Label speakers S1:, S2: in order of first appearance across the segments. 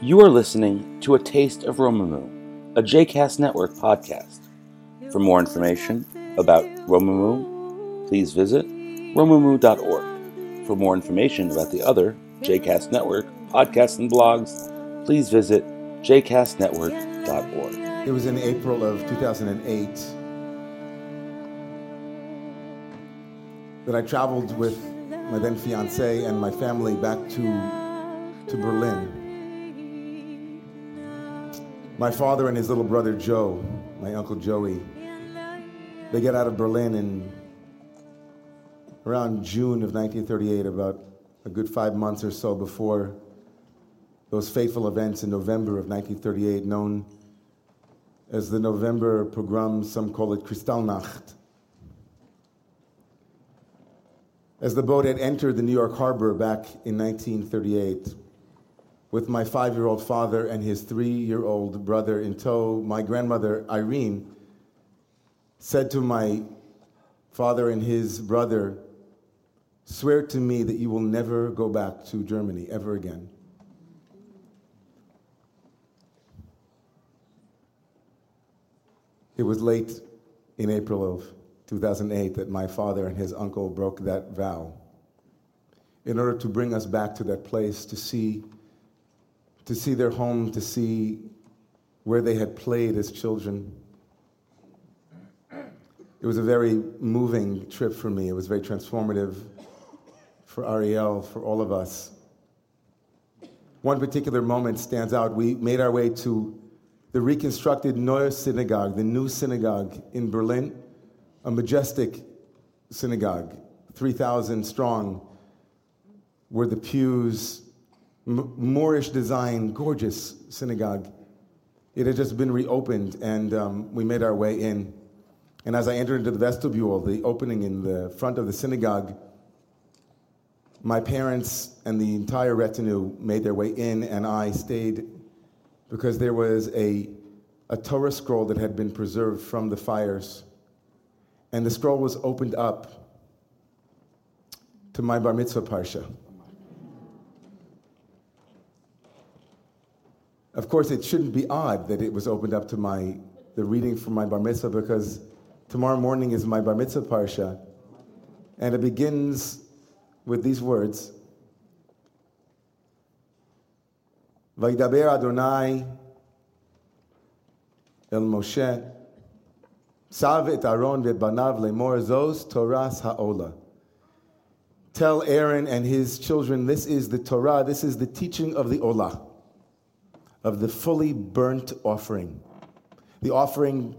S1: You are listening to A Taste of Romemu, a JCast Network podcast. For more information about Romemu, please visit romemu.org. For more information about the other JCast Network podcasts and blogs, please visit jcastnetwork.org.
S2: It was in April of 2008 that I traveled with my then fiance and my family back to, to Berlin. My father and his little brother Joe, my uncle Joey, they get out of Berlin in around June of 1938, about a good five months or so before those fateful events in November of 1938, known as the November pogrom, some call it Kristallnacht. As the boat had entered the New York harbor back in 1938, with my five year old father and his three year old brother in tow, my grandmother, Irene, said to my father and his brother, Swear to me that you will never go back to Germany ever again. It was late in April of 2008 that my father and his uncle broke that vow in order to bring us back to that place to see to see their home, to see where they had played as children. It was a very moving trip for me. It was very transformative for Ariel, for all of us. One particular moment stands out. We made our way to the reconstructed Neue Synagogue, the new synagogue in Berlin, a majestic synagogue, 3,000 strong, where the pews Moorish design, gorgeous synagogue. It had just been reopened, and um, we made our way in. And as I entered into the vestibule, the opening in the front of the synagogue, my parents and the entire retinue made their way in, and I stayed because there was a, a Torah scroll that had been preserved from the fires. And the scroll was opened up to my bar mitzvah parsha. Of course, it shouldn't be odd that it was opened up to my the reading from my bar mitzvah because tomorrow morning is my bar mitzvah parsha, and it begins with these words: "Vaydaber Adonai el Moshe, sav et Aaron banav lemor zos Toras haola." Tell Aaron and his children, this is the Torah, this is the teaching of the Olah of the fully burnt offering, the offering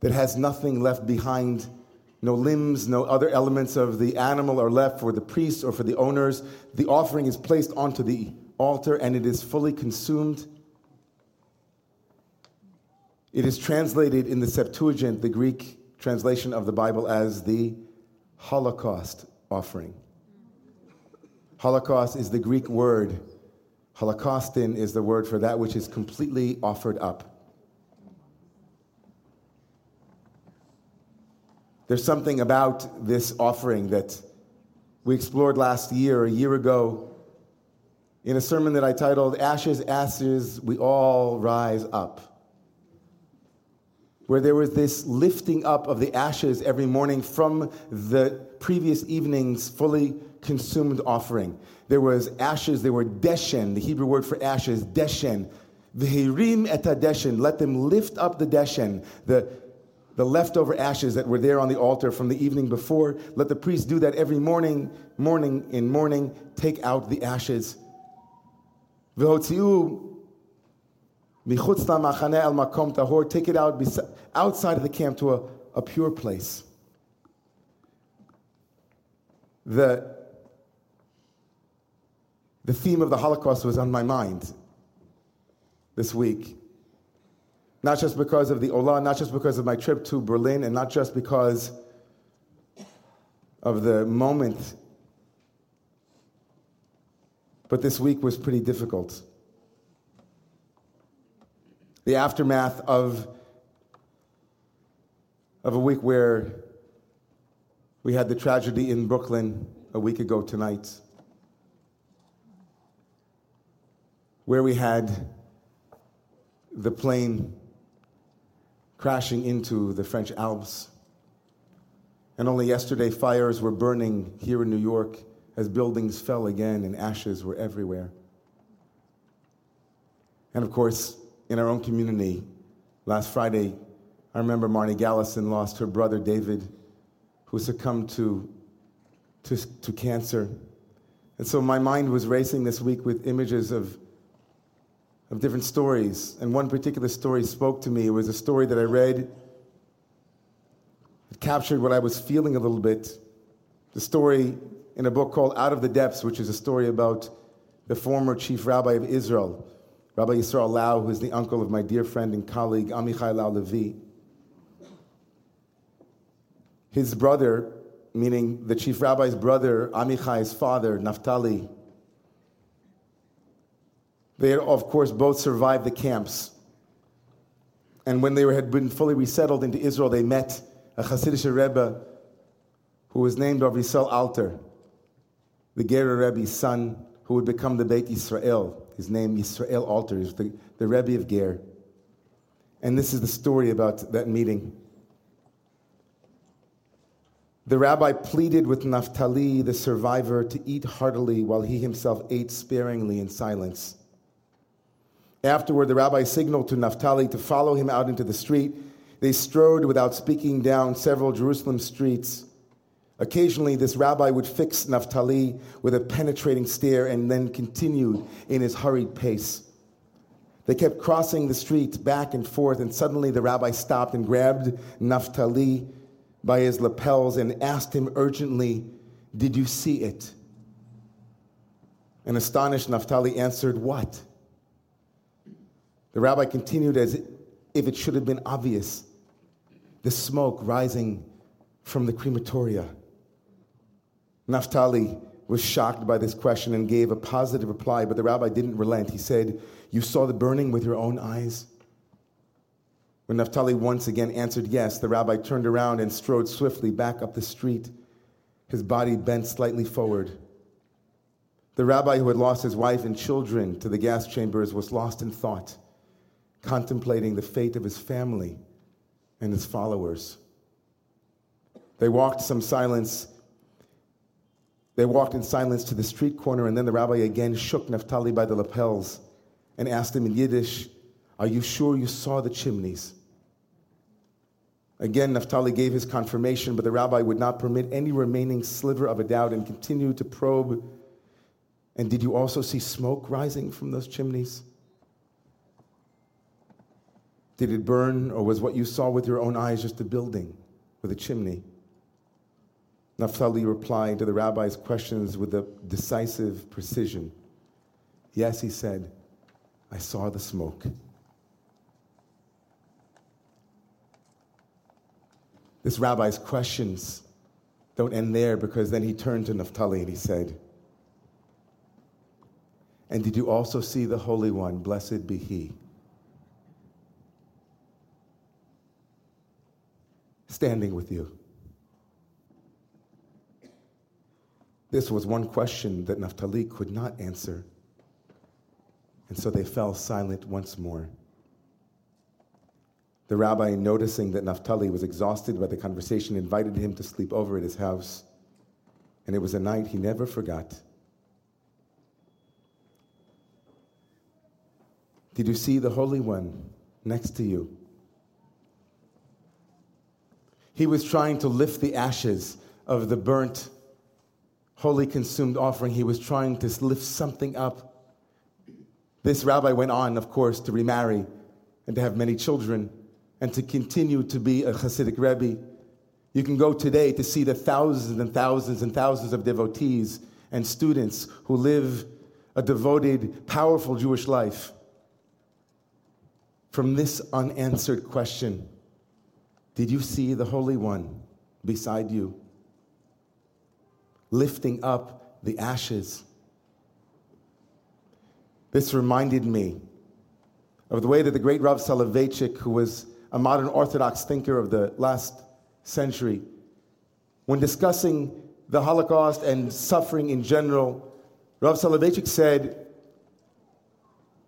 S2: that has nothing left behind. No limbs, no other elements of the animal are left for the priests or for the owners. The offering is placed onto the altar and it is fully consumed. It is translated in the Septuagint, the Greek translation of the Bible, as the Holocaust offering. Holocaust is the Greek word Holocaustin is the word for that which is completely offered up. There's something about this offering that we explored last year, a year ago, in a sermon that I titled Ashes, Ashes, We All Rise Up. Where there was this lifting up of the ashes every morning from the previous evening's fully consumed offering. There was ashes, there were deshen, the Hebrew word for ashes, deshen. V'hirim et deshen, let them lift up the deshen, the, the leftover ashes that were there on the altar from the evening before. Let the priest do that every morning, morning in morning, take out the ashes. V'hotziu michutz machane el makom tahor, take it out outside of the camp to a, a pure place. The the theme of the Holocaust was on my mind this week. Not just because of the Ola, not just because of my trip to Berlin, and not just because of the moment, but this week was pretty difficult. The aftermath of, of a week where we had the tragedy in Brooklyn a week ago tonight. where we had the plane crashing into the French Alps. And only yesterday, fires were burning here in New York as buildings fell again and ashes were everywhere. And of course, in our own community, last Friday, I remember Marnie Gallison lost her brother David, who succumbed to, to, to cancer. And so my mind was racing this week with images of, of different stories. And one particular story spoke to me. It was a story that I read. It captured what I was feeling a little bit. The story in a book called Out of the Depths, which is a story about the former chief rabbi of Israel, Rabbi Yisrael Lau, who is the uncle of my dear friend and colleague Amichai Lau Lavi. His brother, meaning the chief rabbi's brother, Amichai's father, Naphtali, they of course, both survived the camps. And when they had been fully resettled into Israel, they met a Hasidic Rebbe who was named Rav Yisrael Alter, the Gerer Rebbe's son, who would become the Beit Israel. His name Yisrael Alter, is the, the Rebbe of Ger. And this is the story about that meeting. The rabbi pleaded with Naphtali, the survivor, to eat heartily while he himself ate sparingly in silence. Afterward, the rabbi signaled to Naphtali to follow him out into the street. They strode without speaking down several Jerusalem streets. Occasionally, this rabbi would fix Naphtali with a penetrating stare and then continued in his hurried pace. They kept crossing the street back and forth, and suddenly the rabbi stopped and grabbed Naphtali by his lapels and asked him urgently, Did you see it? And astonished, Naphtali answered, What? The rabbi continued as if it should have been obvious the smoke rising from the crematoria. Naphtali was shocked by this question and gave a positive reply, but the rabbi didn't relent. He said, You saw the burning with your own eyes? When Naphtali once again answered yes, the rabbi turned around and strode swiftly back up the street, his body bent slightly forward. The rabbi who had lost his wife and children to the gas chambers was lost in thought, contemplating the fate of his family and his followers. They walked some silence they walked in silence to the street corner, and then the rabbi again shook Naphtali by the lapels and asked him in Yiddish, Are you sure you saw the chimneys? Again, Naphtali gave his confirmation, but the rabbi would not permit any remaining sliver of a doubt and continued to probe. And did you also see smoke rising from those chimneys? Did it burn, or was what you saw with your own eyes just a building with a chimney? Naphtali replied to the rabbi's questions with a decisive precision. Yes, he said, I saw the smoke. This rabbi's questions don't end there because then he turned to Naphtali and he said, And did you also see the Holy One? Blessed be he. Standing with you. This was one question that Naphtali could not answer. And so they fell silent once more. The rabbi, noticing that Naphtali was exhausted by the conversation, invited him to sleep over at his house. And it was a night he never forgot. Did you see the Holy One next to you? He was trying to lift the ashes of the burnt holy consumed offering, he was trying to lift something up. This rabbi went on, of course, to remarry and to have many children and to continue to be a Hasidic Rebbe. You can go today to see the thousands and thousands and thousands of devotees and students who live a devoted, powerful Jewish life. From this unanswered question, did you see the Holy One beside you? lifting up the ashes. This reminded me of the way that the great Rav Soloveitchik, who was a modern Orthodox thinker of the last century, when discussing the Holocaust and suffering in general, Rav Soloveitchik said,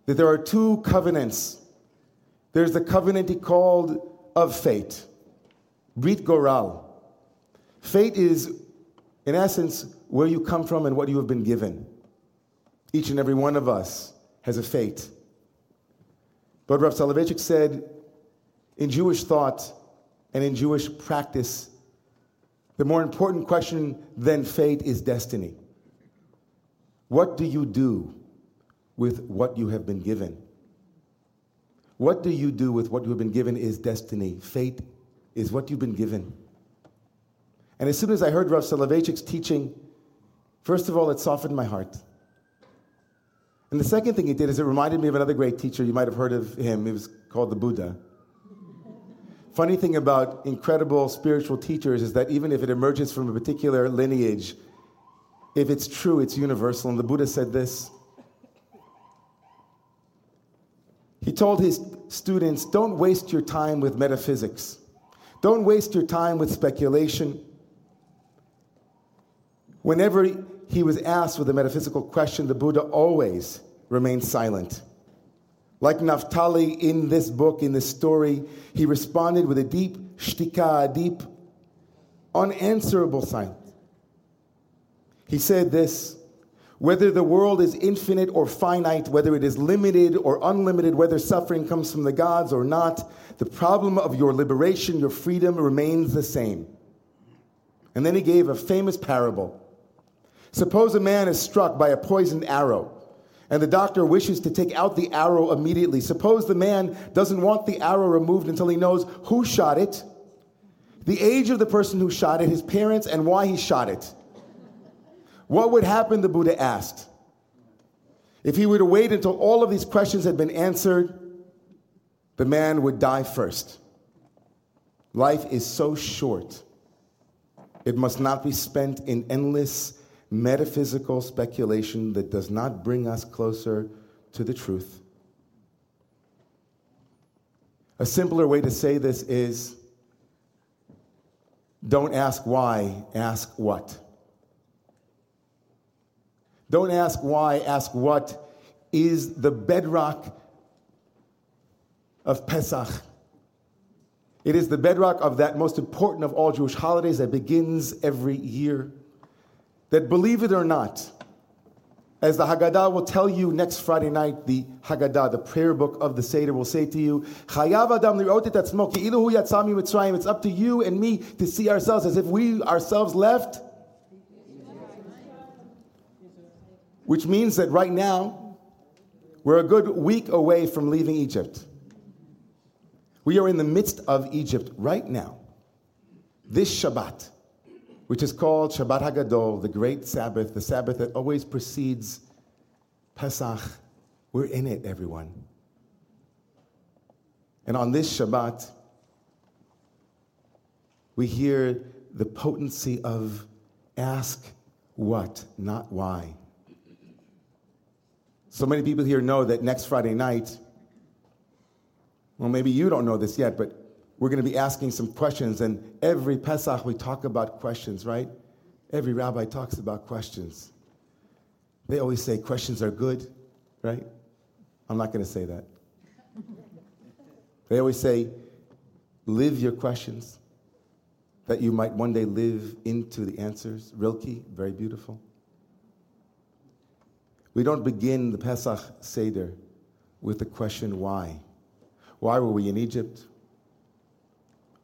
S2: that there are two covenants. There's the covenant he called of fate, Brit Goral. Fate is, in essence, where you come from and what you have been given. Each and every one of us has a fate. But Rav Soloveitchik said, in Jewish thought and in Jewish practice, the more important question than fate is destiny. What do you do with what you have been given? What do you do with what you have been given is destiny. Fate is what you've been given. And as soon as I heard Rav Soloveitchik's teaching, first of all, it softened my heart. And the second thing he did is it reminded me of another great teacher. You might have heard of him. He was called the Buddha. Funny thing about incredible spiritual teachers is that even if it emerges from a particular lineage, if it's true, it's universal. And the Buddha said this. He told his students, don't waste your time with metaphysics. Don't waste your time with speculation. Whenever he was asked with a metaphysical question, the Buddha always remained silent. Like Naphtali in this book, in this story, he responded with a deep shtika, a deep, unanswerable silence. He said this whether the world is infinite or finite, whether it is limited or unlimited, whether suffering comes from the gods or not, the problem of your liberation, your freedom remains the same. And then he gave a famous parable. Suppose a man is struck by a poisoned arrow, and the doctor wishes to take out the arrow immediately. Suppose the man doesn't want the arrow removed until he knows who shot it, the age of the person who shot it, his parents, and why he shot it. What would happen, the Buddha asked, if he were to wait until all of these questions had been answered? The man would die first. Life is so short, it must not be spent in endless metaphysical speculation that does not bring us closer to the truth. A simpler way to say this is don't ask why, ask what. Don't ask why, ask what is the bedrock of Pesach. It is the bedrock of that most important of all Jewish holidays that begins every year. That believe it or not, as the Haggadah will tell you next Friday night, the Haggadah, the prayer book of the Seder, will say to you, It's up to you and me to see ourselves as if we ourselves left which means that right now, we're a good week away from leaving Egypt. We are in the midst of Egypt right now. This Shabbat, which is called Shabbat Hagadol, the great Sabbath, the Sabbath that always precedes Pesach, we're in it, everyone. And on this Shabbat, we hear the potency of ask what, not why. So many people here know that next Friday night, well, maybe you don't know this yet, but we're going to be asking some questions. And every Pesach, we talk about questions, right? Every rabbi talks about questions. They always say questions are good, right? I'm not going to say that. They always say, live your questions, that you might one day live into the answers. Rilke, very beautiful. We don't begin the Pesach Seder with the question why. Why were we in Egypt?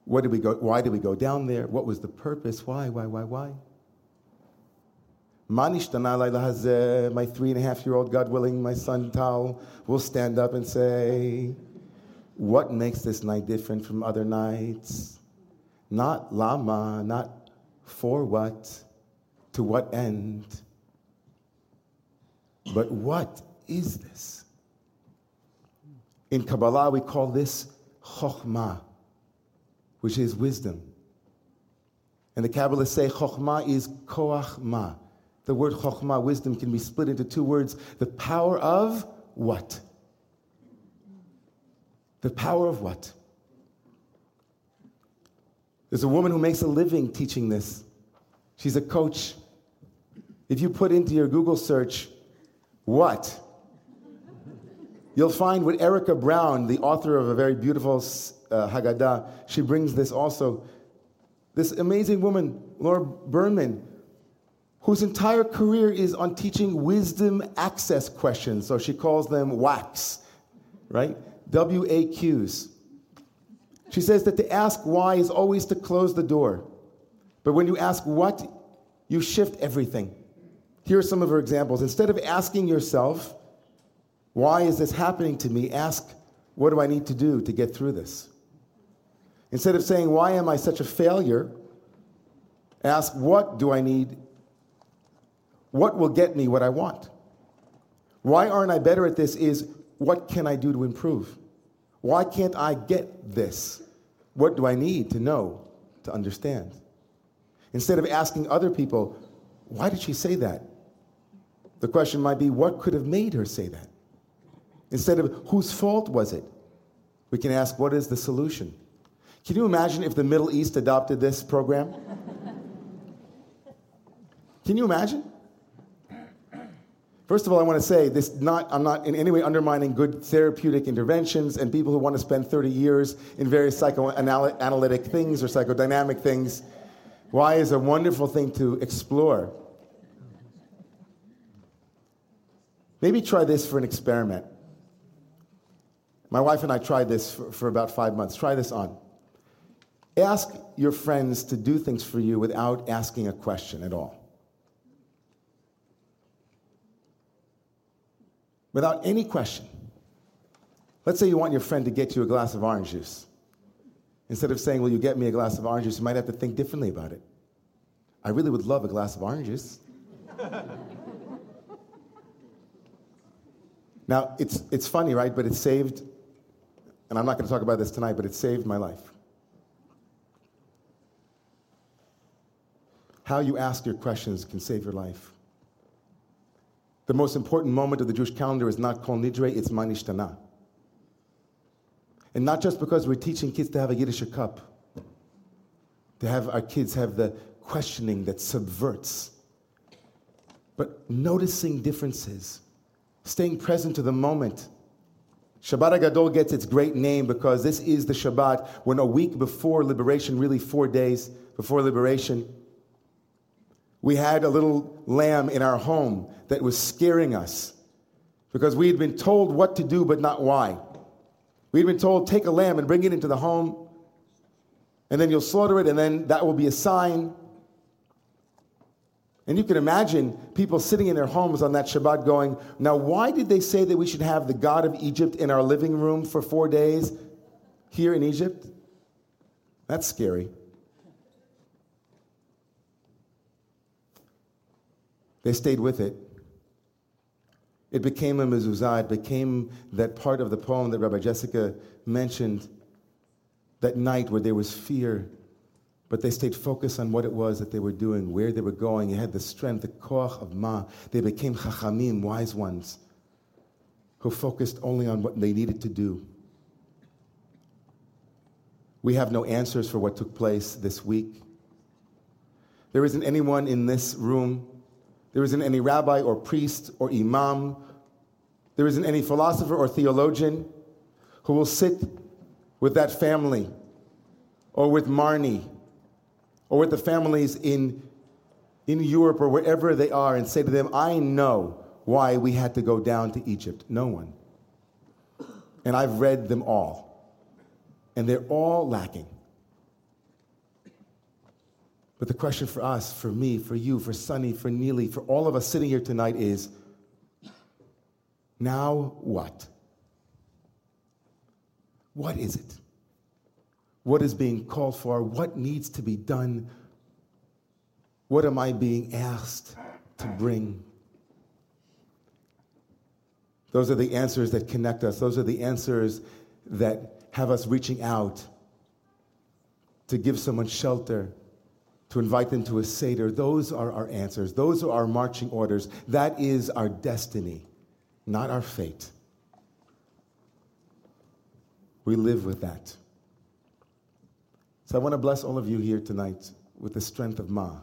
S2: What did we go, why did we go down there? What was the purpose? Why, why, why, why? Uh, my three and a half year old, God willing, my son Tal will stand up and say, What makes this night different from other nights? Not lama, not for what, to what end. But what is this? In Kabbalah, we call this chokhmah, which is wisdom. And the Kabbalists say chokhmah is koach The word chokhmah, wisdom, can be split into two words the power of what? The power of what? There's a woman who makes a living teaching this. She's a coach. If you put into your Google search, what? You'll find with Erica Brown, the author of a very beautiful uh, Haggadah, she brings this also. This amazing woman, Laura Berman, whose entire career is on teaching wisdom access questions. So she calls them WAQs, right? W A Qs. She says that to ask why is always to close the door. But when you ask what, you shift everything. Here are some of her examples. Instead of asking yourself, why is this happening to me? Ask, what do I need to do to get through this? Instead of saying, why am I such a failure? Ask, what do I need? What will get me what I want? Why aren't I better at this? Is what can I do to improve? Why can't I get this? What do I need to know, to understand? Instead of asking other people, why did she say that? The question might be, what could have made her say that? Instead of, whose fault was it? We can ask, what is the solution? Can you imagine if the Middle East adopted this program? Can you imagine? First of all, I want to say this not, I'm not in any way undermining good therapeutic interventions and people who want to spend 30 years in various psychoanalytic things or psychodynamic things. Why is a wonderful thing to explore. Maybe try this for an experiment. My wife and I tried this for, for about five months. Try this on. Ask your friends to do things for you without asking a question at all. Without any question. Let's say you want your friend to get you a glass of orange juice. Instead of saying, Will you get me a glass of orange juice? you might have to think differently about it. I really would love a glass of orange juice. now, it's, it's funny, right? But it saved, and I'm not going to talk about this tonight, but it saved my life. How you ask your questions can save your life. The most important moment of the Jewish calendar is not Kol Nidre, it's Manishtana. And not just because we're teaching kids to have a Yiddish kop, to have our kids have the questioning that subverts, but noticing differences, staying present to the moment. Shabbat Gadol gets its great name because this is the Shabbat when a week before liberation, really four days before liberation, we had a little lamb in our home that was scaring us because we had been told what to do but not why. We'd been told, take a lamb and bring it into the home, and then you'll slaughter it, and then that will be a sign. And you can imagine people sitting in their homes on that Shabbat going, Now, why did they say that we should have the God of Egypt in our living room for four days here in Egypt? That's scary. They stayed with it. It became a mezuzah. It became that part of the poem that Rabbi Jessica mentioned that night where there was fear, but they stayed focused on what it was that they were doing, where they were going. They had the strength, the koach of ma. They became chachamim, wise ones, who focused only on what they needed to do. We have no answers for what took place this week. There isn't anyone in this room there isn't any rabbi or priest or imam. There isn't any philosopher or theologian who will sit with that family or with Marnie or with the families in, in Europe or wherever they are and say to them, I know why we had to go down to Egypt. No one. And I've read them all. And they're all lacking. But the question for us, for me, for you, for Sunny, for Neely, for all of us sitting here tonight is now what? What is it? What is being called for? What needs to be done? What am I being asked to bring? Those are the answers that connect us. Those are the answers that have us reaching out to give someone shelter, to invite them to a Seder. Those are our answers. Those are our marching orders. That is our destiny, not our fate. We live with that. So I want to bless all of you here tonight with the strength of Ma.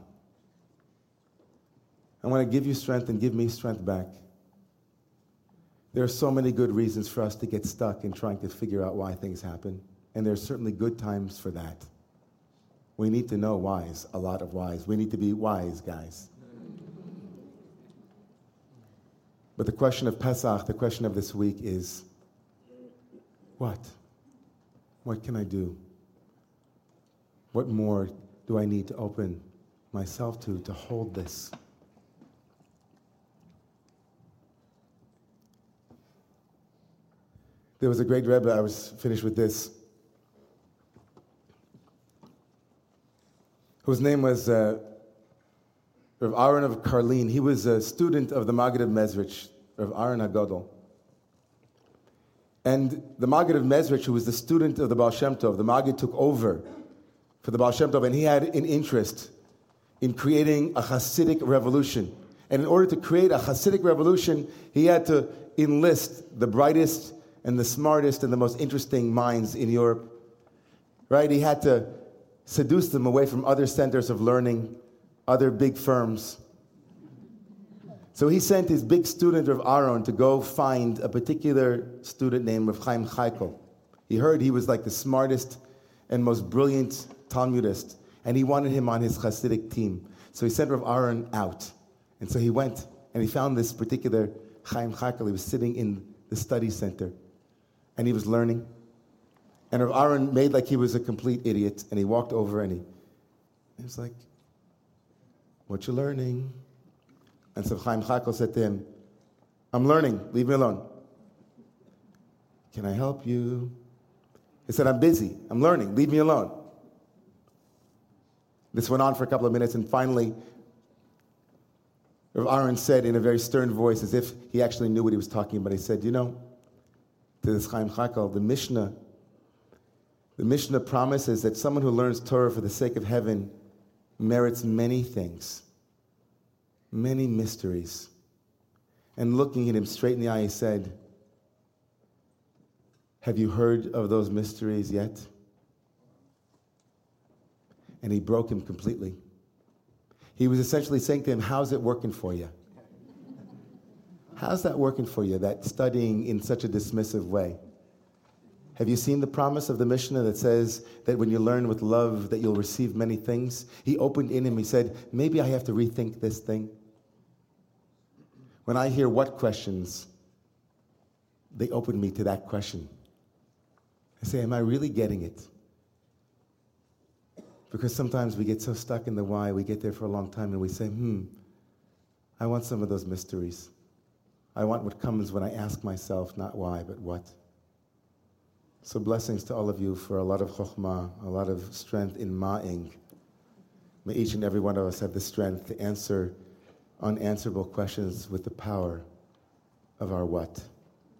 S2: I want to give you strength and give me strength back. There are so many good reasons for us to get stuck in trying to figure out why things happen, and there are certainly good times for that. We need to know whys, a lot of whys. We need to be wise, guys. But the question of Pesach, the question of this week is what? What can I do? What more do I need to open myself to to hold this? There was a great Rebbe, I was finished with this, whose name was uh, Rav Aaron of Karlin. He was a student of the Maggid of Mezrich, Rav Aaron HaGadol. And the Maggid of Mezrich, who was the student of the Baal Shem Tov, the Maggid took over for the Baal Shem Tov, and he had an interest in creating a Hasidic revolution. And in order to create a Hasidic revolution, he had to enlist the brightest and the smartest and the most interesting minds in Europe. Right? He had to seduce them away from other centers of learning, other big firms. So he sent his big student of Aaron to go find a particular student named Rav Chaim Chaikel. He heard he was like the smartest and most brilliant Talmudist, and he wanted him on his Hasidic team. So he sent Rav Aaron out. And so he went and he found this particular Chaim Chaikel. He was sitting in the study center and he was learning. And Aaron made like he was a complete idiot, and he walked over and he, he was like, What you learning? And so Chaim Chaikel said to him, I'm learning, leave me alone. Can I help you? He said, I'm busy, I'm learning, leave me alone. This went on for a couple of minutes, and finally, Rav Aaron said in a very stern voice, as if he actually knew what he was talking about, he said, You know, to this Chaim Chaikel, the Mishnah, the Mishnah promises that someone who learns Torah for the sake of heaven merits many things, many mysteries. And looking at him straight in the eye, he said, Have you heard of those mysteries yet? And he broke him completely. He was essentially saying to him, How's it working for you? How's that working for you, that studying in such a dismissive way? Have you seen the promise of the Mishnah that says that when you learn with love that you'll receive many things? He opened in him, he said, maybe I have to rethink this thing. When I hear what questions, they open me to that question. I say, am I really getting it? Because sometimes we get so stuck in the why, we get there for a long time and we say, hmm, I want some of those mysteries. I want what comes when I ask myself, not why, but what. So blessings to all of you for a lot of chokhmah, a lot of strength in ma'ing. May each and every one of us have the strength to answer unanswerable questions with the power of our what.